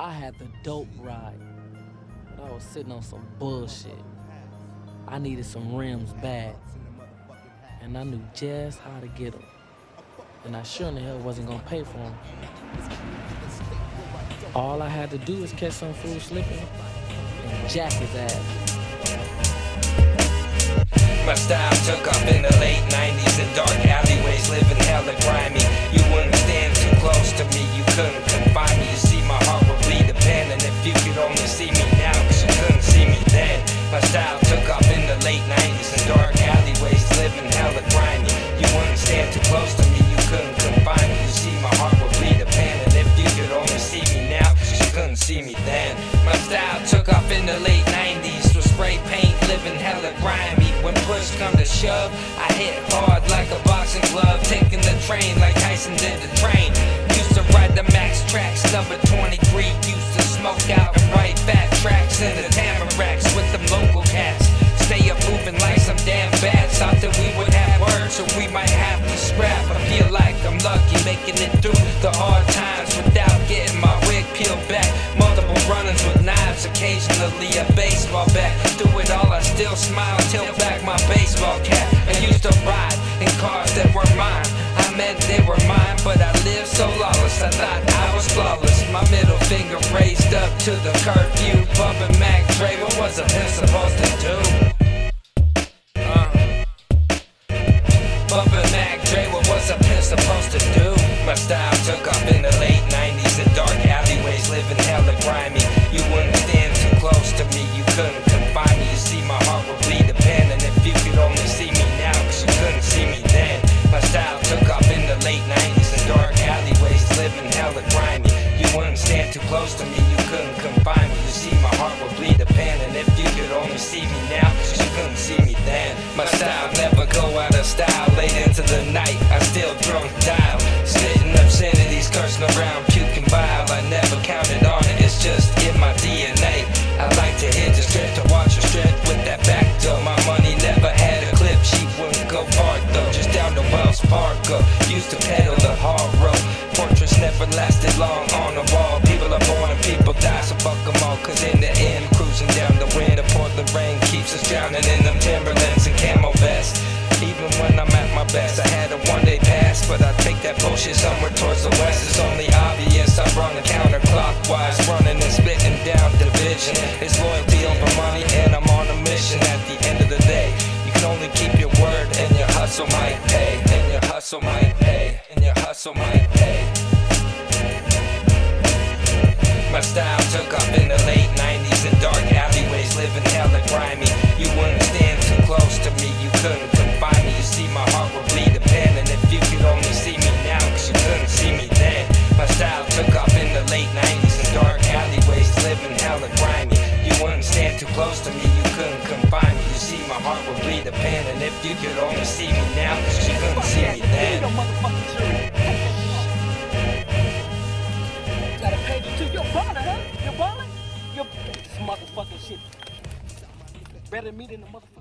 I had the dope ride, but I was sitting on some bullshit. I needed some rims bad, and I knew just how to get them. And I sure in the hell wasn't gonna pay for them. All I had to do was catch some fool slipping and jack his ass. My style took off in the come to shove, I hit hard like a boxing glove, taking the train like Tyson did the train. Used to ride the max tracks, number 23. Used to smoke out and write fat tracks in the tamaracks with them local cats. Stay up moving like some damn bats. Thought that we would have words, so we might have to scrap. I feel like I'm lucky making it through the hard times without getting my wig peeled back. Multiple run-ins with knives, occasionally a baseball bat. Through it all, I still smile, tilt back my I thought I was flawless. My middle finger raised up to the curfew. Too close to me, you couldn't confine me. You see, my heart would bleed a pen, and if you could only see me now, you couldn't see me then. My style never go out of style. Late into the night, I still drunk dial. Spitting obscenities, cursing around, puking bile. I never counted on it, it's just in my DNA. I like to hit the strip to watch her strip with that back door. My money never had a clip, she wouldn't go far though. Just down to Wells Fargo, used to pedal the hard road. Never lasted long on the wall. People are born and people die, so fuck them all. Cause in the end, cruising down the wind Portland rain keeps us drowning in them Timberlands and camo vests. Even when I'm at my best, I had a one day pass, but I take that bullshit somewhere towards the west. It's only obvious I'm running counterclockwise, running and spitting down division. It's loyalty over money, and I'm on a mission. At the end of the day, you can only keep your word, and your hustle might pay, and your hustle might pay, and your hustle might pay. My style took off in the late 90s in dark alleyways, living hella grimy. You wouldn't stand too close to me, you couldn't confine me. You see, my heart would bleed a pen, and if you could only see me now, cause you couldn't see me then. My style took off in the late 90s in dark alleyways, living hella grimy. You wouldn't stand too close to me, you couldn't confine me. You see, my heart would bleed a pen, and if you could only see me now, cause you couldn't this motherfucking shit. Better me than the motherfucker.